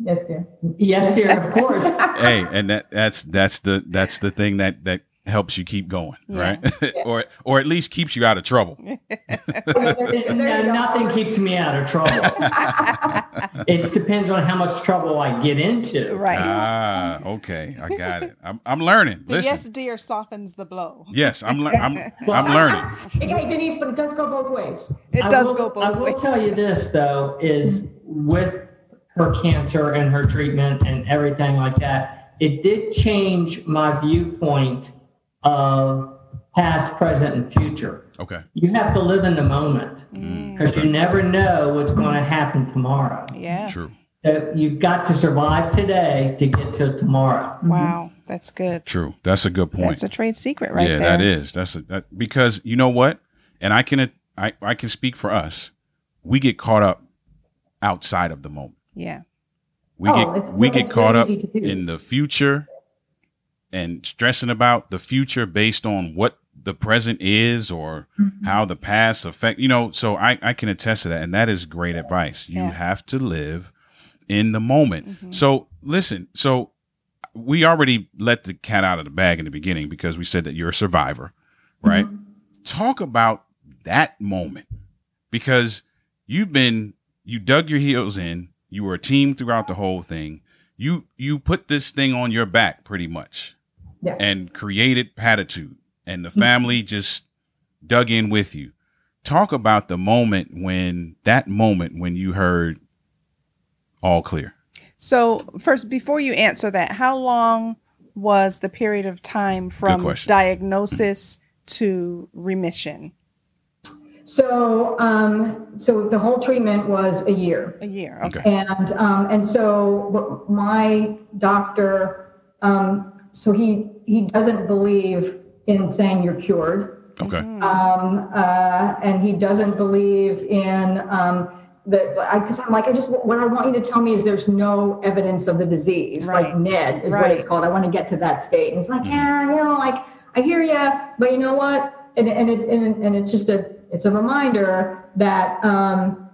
Yes, dear. Yes, dear, of course. hey, and that, that's, that's the, that's the thing that, that helps you keep going, right? or, or at least keeps you out of trouble. no, nothing keeps me out of trouble. it depends on how much trouble I get into. Right. Ah, okay. I got it. I'm, I'm learning. The Listen. yes, dear softens the blow. Yes, I'm, lear- I'm, I'm learning. Hey, Denise, but it does go both ways. It I does will- go both I will ways. tell you this though is with her cancer and her treatment and everything like that, it did change my viewpoint of past, present, and future. Okay. You have to live in the moment mm. because you never know what's going to happen tomorrow. Yeah. True. So you've got to survive today to get to tomorrow. Wow. That's good. True. That's a good point. That's a trade secret right yeah, there. that is. That's a, that, because you know what, and I can I I can speak for us. We get caught up outside of the moment. Yeah. We Oh, get it's- we get caught up easy to do. in the future and stressing about the future based on what the present is or Mm-hmm. how the past affect you know so I, I can attest to that and that is great advice you Yeah. have to live in the moment Mm-hmm. so listen so we already let the cat out of the bag in the beginning because we said that you're a survivor right Mm-hmm. talk about that moment because you've been you dug your heels in you were a team throughout the whole thing you you put this thing on your back pretty much Yeah. and created patitude and the family just dug in with you talk about the moment when that moment when you heard all clear So first, before you answer that, how long was the period of time from diagnosis to remission? So, um, so the whole treatment was a year. A year. Okay. Okay. And um, and so my doctor, um, so he he doesn't believe in saying you're cured, okay um, uh, and he doesn't believe in um, that. Because I'm like, I just what I want you to tell me is there's no evidence of the disease, Right. like NED is what it's called. I want to get to that state, and he's like, yeah, you know, like I hear you, but you know what? And and it's and, and it's just a it's a reminder that. Um,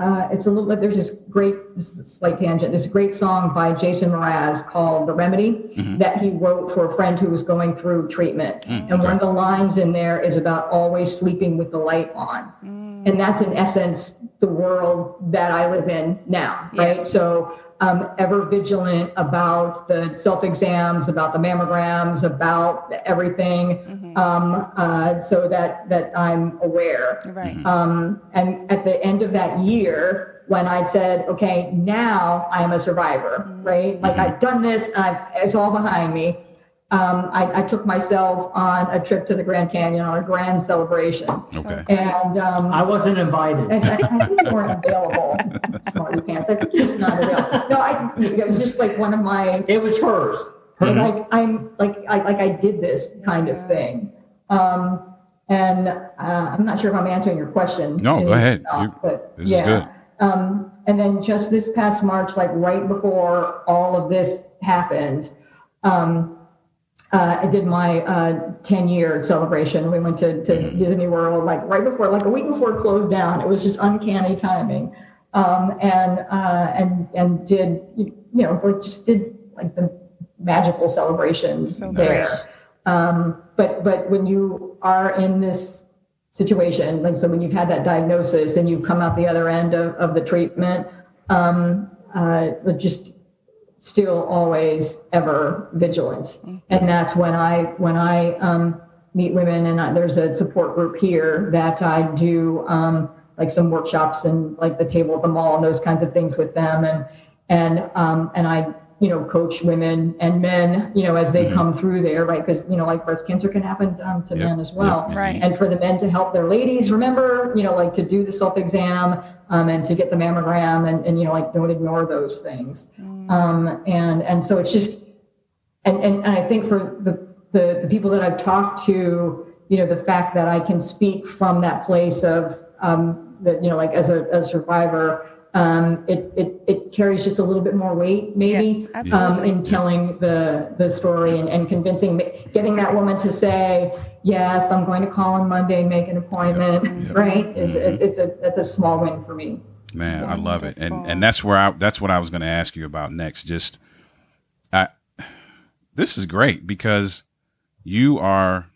uh, it's a little bit, there's this great, this is a slight tangent, this great song by Jason Mraz called The Remedy mm-hmm. that he wrote for a friend who was going through treatment. Mm, and one of the lines in there is about always sleeping with the light on. Mm. And that's in essence the world that I live in now, right? Yes. So um, ever vigilant about the self exams, about the mammograms, about everything, um, uh, so that that I'm aware. Right. Um, and at the end of that year, when I'd said, okay, now I am a survivor, right? Like I've done this, I've, it's all behind me. Um, I, I took myself on a trip to the Grand Canyon on a grand celebration. okay And um, I wasn't invited. I, I think they weren't available. Smarty pants. I think it's not available. No, I, it was just like one of my It was hers. like I'm like I like I did this kind of thing. Um, and uh, I'm not sure if I'm answering your question. No, go ahead. not, You- but this is yeah. good. Um, and then just this past March, like right before all of this happened, um, uh, I did my uh, 10 year celebration. We went to, to Mm-hmm. Disney World like right before, like a week before it closed down. It was just uncanny timing. Um, and, uh, and, and did, you know, like just did like the magical celebrations So there. nice. Um, but, but when you are in this situation, like, so when you've had that diagnosis and you've come out the other end of, of the treatment, um, uh, just still always ever vigilant. And that's when I, when I, um, meet women and I, there's a support group here that I do, um, like some workshops and like the table at the mall and those kinds of things with them. And, and, um, and I, you know, coach women and men, you know, as they come through there, right? Because, you know, like breast cancer can happen um, to Yep, men as well. Yep, Right. and for the men to help their ladies remember you know like to do the self-exam um, and to get the mammogram and, and you know like don't ignore those things. Um, and and so it's just and, and and i think for the, the the people that i've talked to you know the fact that i can speak from that place of um, that you know like as a, as a survivor um, it, it it carries just a little bit more weight maybe Yes, um, in telling the the story and, and convincing getting that woman to say yes i'm going to call on monday and make an appointment right? Is Mm-hmm. it's a that's a small win for me. Man, I love it, and and that's where I that's what I was going to ask you about next. Just, I, this is great because you are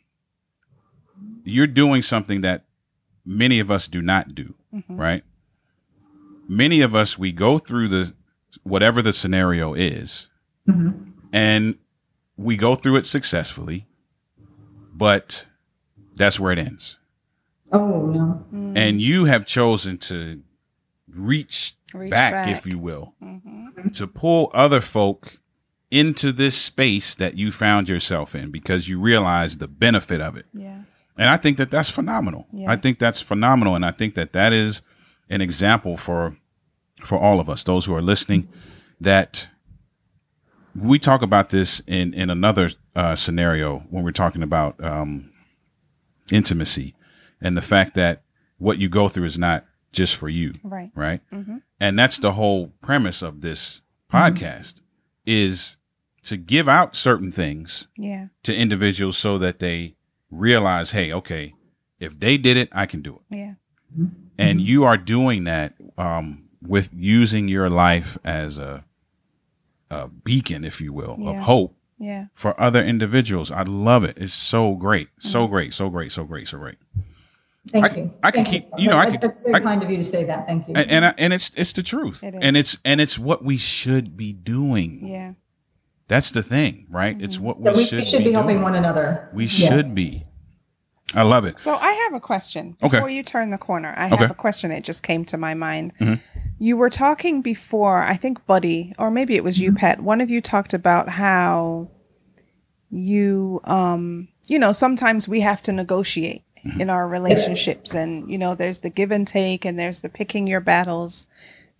you're doing something that many of us do not do, right? Many of us we go through the whatever the scenario is, mm-hmm. and we go through it successfully, but that's where it ends. oh no mm. And you have chosen to reach, Reach back, back. if you will, mm-hmm. to pull other folk into this space that you found yourself in because you realize the benefit of it. Yeah. And I think that that's phenomenal. Yeah. I think that's phenomenal. And I think that that is an example for, for all of us, those who are listening, that we talk about this in, in another uh, scenario when we're talking about um, intimacy and the fact that what you go through is not just for you. Right. Right. And that's the whole premise of this podcast is to give out certain things Yeah. to individuals so that they realize, hey, okay, if they did it, I can do it. Yeah. And mm-hmm. you are doing that um, with using your life as a, a beacon, if you will, of hope Yeah. for other individuals. I love it. It's so great, so mm-hmm. great, so great, so great, so great. Thank I- you. I can Thank keep- you know, I can- That's very I- kind of you to say that. Thank you. And and, I, and it's it's the truth, It is. and it's and it's what we should be doing. Yeah. That's the thing, right? It's mm-hmm. what we, Yeah, we, should, we should be, helping doing. one another. We Yeah. should be. I love it. So I have a question. Okay. Before you turn the corner, I have Okay. Mm-hmm. a question. It just came to my mind. You were talking before, I think Buddy, or maybe it was you, Pat. One of you talked about how you, um, you know, sometimes we have to negotiate Mm-hmm. in our relationships, and you know, there's the give and take, and there's the picking your battles.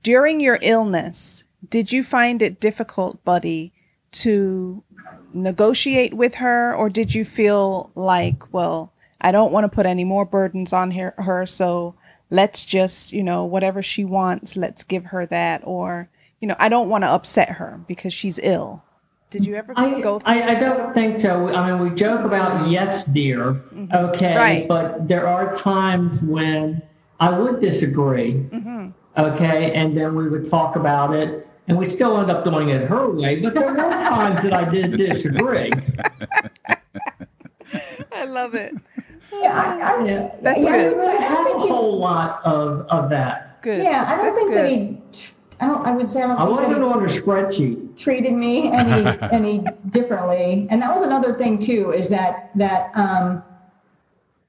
During your illness, did you find it difficult, Buddy, to negotiate with her, or did you feel like, well, I don't want to put any more burdens on her, her, so let's just, you know, whatever she wants, let's give her that, or you know, I don't want to upset her because she's ill. Did you ever I, go through I, I don't think so. I mean, we joke about yes, dear, okay, Mm-hmm. Right. but there are times when I would disagree, Mm-hmm. okay, and then we would talk about it, and we still end up doing it her way. But there were times that I did disagree. I love it. Yeah, I, I, Yeah, That's yeah, good. I I have a whole lot of of that. Good. Yeah, I don't That's think good. that he. I don't. I would say I don't I think wasn't he on a spreadsheet. treated me any any differently. And that was another thing too. Is that that um,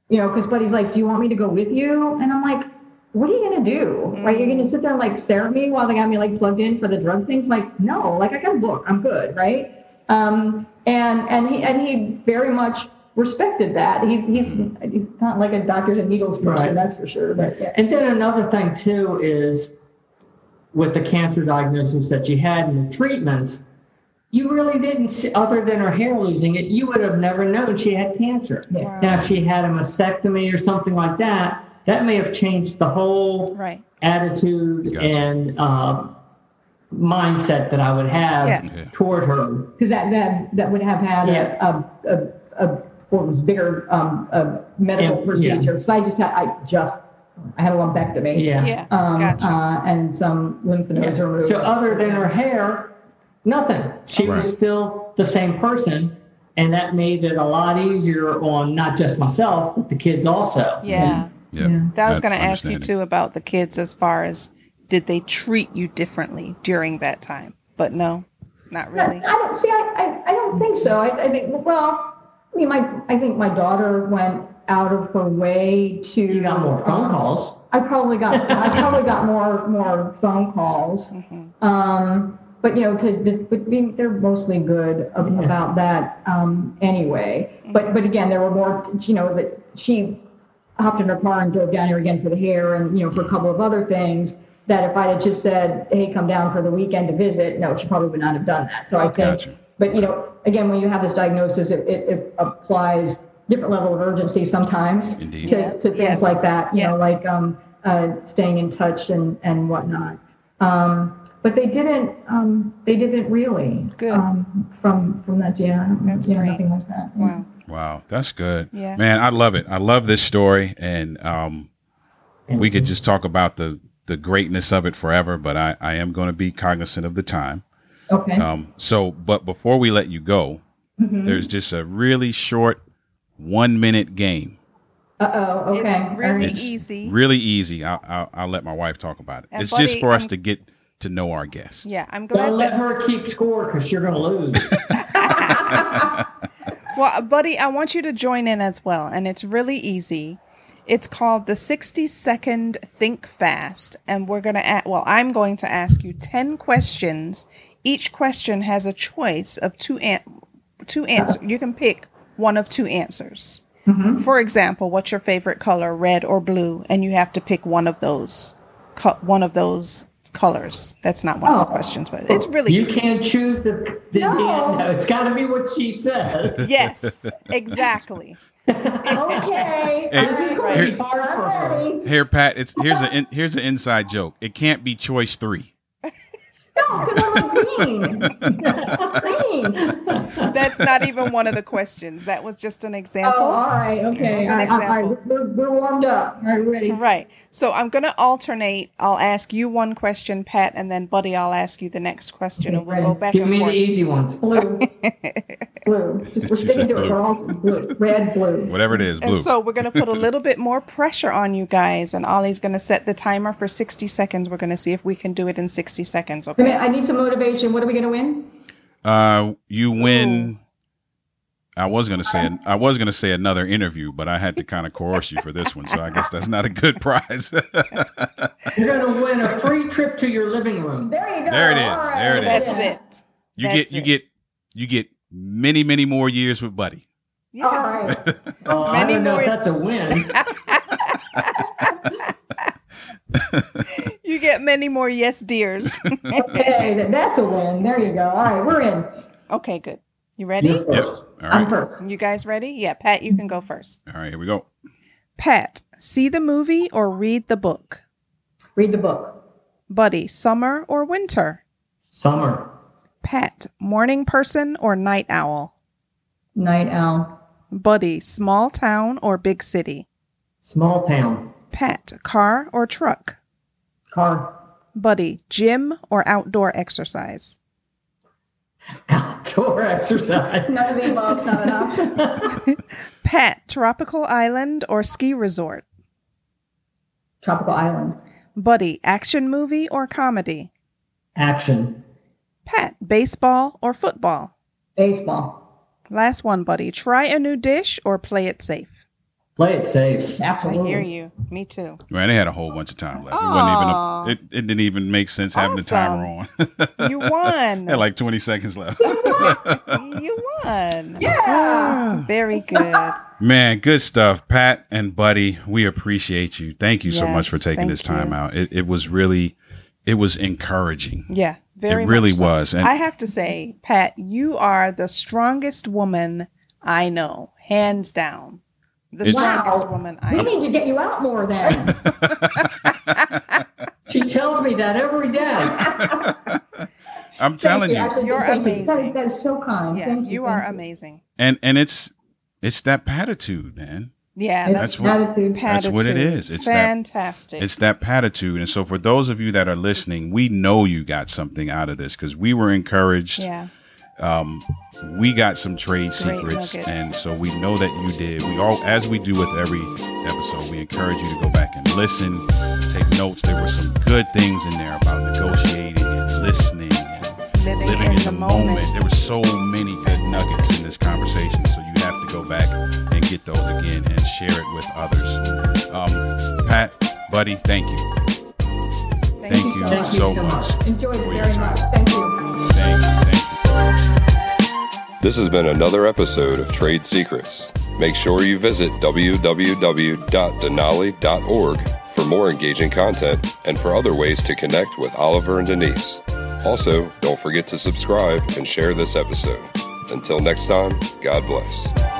you know, because Buddy's like, "Do you want me to go with you?" And I'm like, "What are you gonna do? Like, you're gonna sit there and like stare at me while they got me like plugged in for the drug things? Like, no. Like, I got a book. I'm good, right?" Um, and and he and he very much respected that. He's he's he's not like a doctors and needles person, Right. that's for sure. But yeah. And then another thing too is with the cancer diagnosis that you had and the treatments, you really didn't see, other than her hair losing it, you would have never known she had cancer. Yeah. Now, if she had a mastectomy or something like that, that may have changed the whole Right. attitude Gotcha. and um, mindset that I would have Yeah. Yeah. toward her. because that, that that would have had Yeah. a, a, a, a what was bigger um, a medical Yeah, procedure. Because I just had I just I had a lumpectomy. Yeah. Yeah. Um, gotcha. uh, and some lymph nodes Yeah. removed. So other than her hair, nothing. She Right. was still the same person. And that made it a lot easier on not just myself, but the kids also. yeah. Yep. Yeah. That was going to ask you too about the kids as far as did they treat you differently during that time? But no, not really. I don't see. I, I, I don't think so. I, I think well. I mean, my I think my daughter went out of her way to. You got more phone um, calls. I probably got I probably got more more phone calls. Um, but you know, to, to but be, they're mostly good ab- Yeah. about that um, anyway. But but again, there were more. You know that she hopped in her car and drove down here again for the hair and you know for a couple of other things. That if I had just said, "Hey, come down for the weekend to visit," no, she probably would not have done that. So I think. Gotcha. But you know, again, when you have this diagnosis, it, it, it applies different level of urgency sometimes Indeed. to, to things Yes. like that. You know, like um, uh, staying in touch and and whatnot. Um, but they didn't. Um, they didn't really. Good. Um, from from that, yeah. That's you know, great. Nothing like that. yeah. Wow. Wow, that's good. Yeah. Man, I love it. I love this story and um we could just talk about the the greatness of it forever, but I I am going to be cognizant of the time. Okay. Um so but before we let you go, Mm-hmm. there's just a really short 1 minute game. Uh oh. Okay. It's really It's easy. Really easy. I'll, I'll I'll let my wife talk about it. And it's just for us I'm- to get to know our guests. yeah, I'm glad Don't let her keep score because you're going to lose. Well, buddy, I want you to join in as well, and it's really easy. It's called the 60 second think fast, and we're going to well, I'm going to ask you 10 questions. Each question has a choice of two an- two answers. You can pick one of two answers. Mm-hmm. For example, what's your favorite color, red or blue? And you have to pick one of those, co- one of those colors. That's not one of the Oh. questions, but it's really You easy. can't choose the, the No. no, it's got to be what she says. Yes, exactly. Okay. Hey, This is going to here- be hard for her. Here, Pat. It's here's an in, here's an inside joke. It can't be choice three. No, because I'm green. green. That's not even one of the questions. That was just an example. Oh, example. all right. Okay. As an I- I- I- example. we're, we're warmed up. All right, ready. Right. So I'm going to alternate. I'll ask you one question, Pat, and then Buddy, I'll ask you the next question, and we'll go back Give and me the easy ones. Blue. blue. Just we're sticking to it, blue. girls. Blue. Red, blue. Whatever it is, blue. And so we're going to put a little bit more pressure on you guys, and Ollie's going to set the timer for 60 seconds. We're going to see if we can do it in 60 seconds. Wait a minute, Okay. I need some motivation. What are we going to win? Uh, you win. I was gonna say I was gonna say another interview, but I had to kind of coerce you for this one, so I guess that's not a good prize. You're going to win a free trip to your living room. There you go. There it is. All right. There it is. That's it. you That's get you get you get many many more years with Buddy. Yeah. All right. Oh, I don't know if that's a win. You get many more yes dears. Okay, that's a win. There you go. All right, we're in. okay, good. You ready? You're Yep. first. All I'm first. You guys ready? Yeah, Pat, you can go first. All right. Here we go. Pat, see the movie or read the book? Read the book. Buddy, summer or winter? Summer. Pat, morning person or night owl? Night owl. Buddy, small town or big city? Small town. Pet, car or truck? Car. Buddy, gym or outdoor exercise? Outdoor exercise. None of the above, not an option. Pat, tropical island or ski resort? Tropical island. Buddy, action movie or comedy? Action. Pat, baseball or football? Baseball. Last one, buddy. Try a new dish or play it safe. Play it safe. Absolutely. I hear you. Me too. Man, they had a whole bunch of time left. It wasn't even. A, it, it didn't even make sense having the timer on. You won. had like twenty seconds left. you won. Yeah. Ah, very good. Man, good stuff, Pat and Buddy. We appreciate you. Thank you so much for taking this time you. out. It, it was really, it was encouraging. Yeah. Very It really much so. was, and- I have to say, Pat, you are the strongest woman I know, hands down. The strongest Wow. woman I We know. need to get you out more then. She tells me that every day. I'm telling Thank you, You're thank you. That- amazing. that's so kind. Yeah, Thank you thank are amazing. and and it's it's that patitude, man. Yeah, that's, That's what- attitude. That's what it patitude. is. It's that fantastic. it's that patitude. And so for those of you that are listening, we know you got something out of this because we were encouraged. yeah, um, we got some trade Great secrets nuggets. and so we know that you did we all as we do with every episode we encourage you to go back and listen take notes there were some good things in there about negotiating and listening and living, living in, in, the, the moment. moment. there were so many good nuggets in this conversation so you have to go back and get those again and share it with others um, pat buddy thank you Thank, thank you you so Thank much. you so so much much. Enjoyed it very much. Thank you. thank you thank you This has been another episode of Trade Secrets. Make sure you visit www.denali.org for more engaging content and for other ways to connect with Oliver and Denise. Also, don't forget to subscribe and share this episode. Until next time, God bless.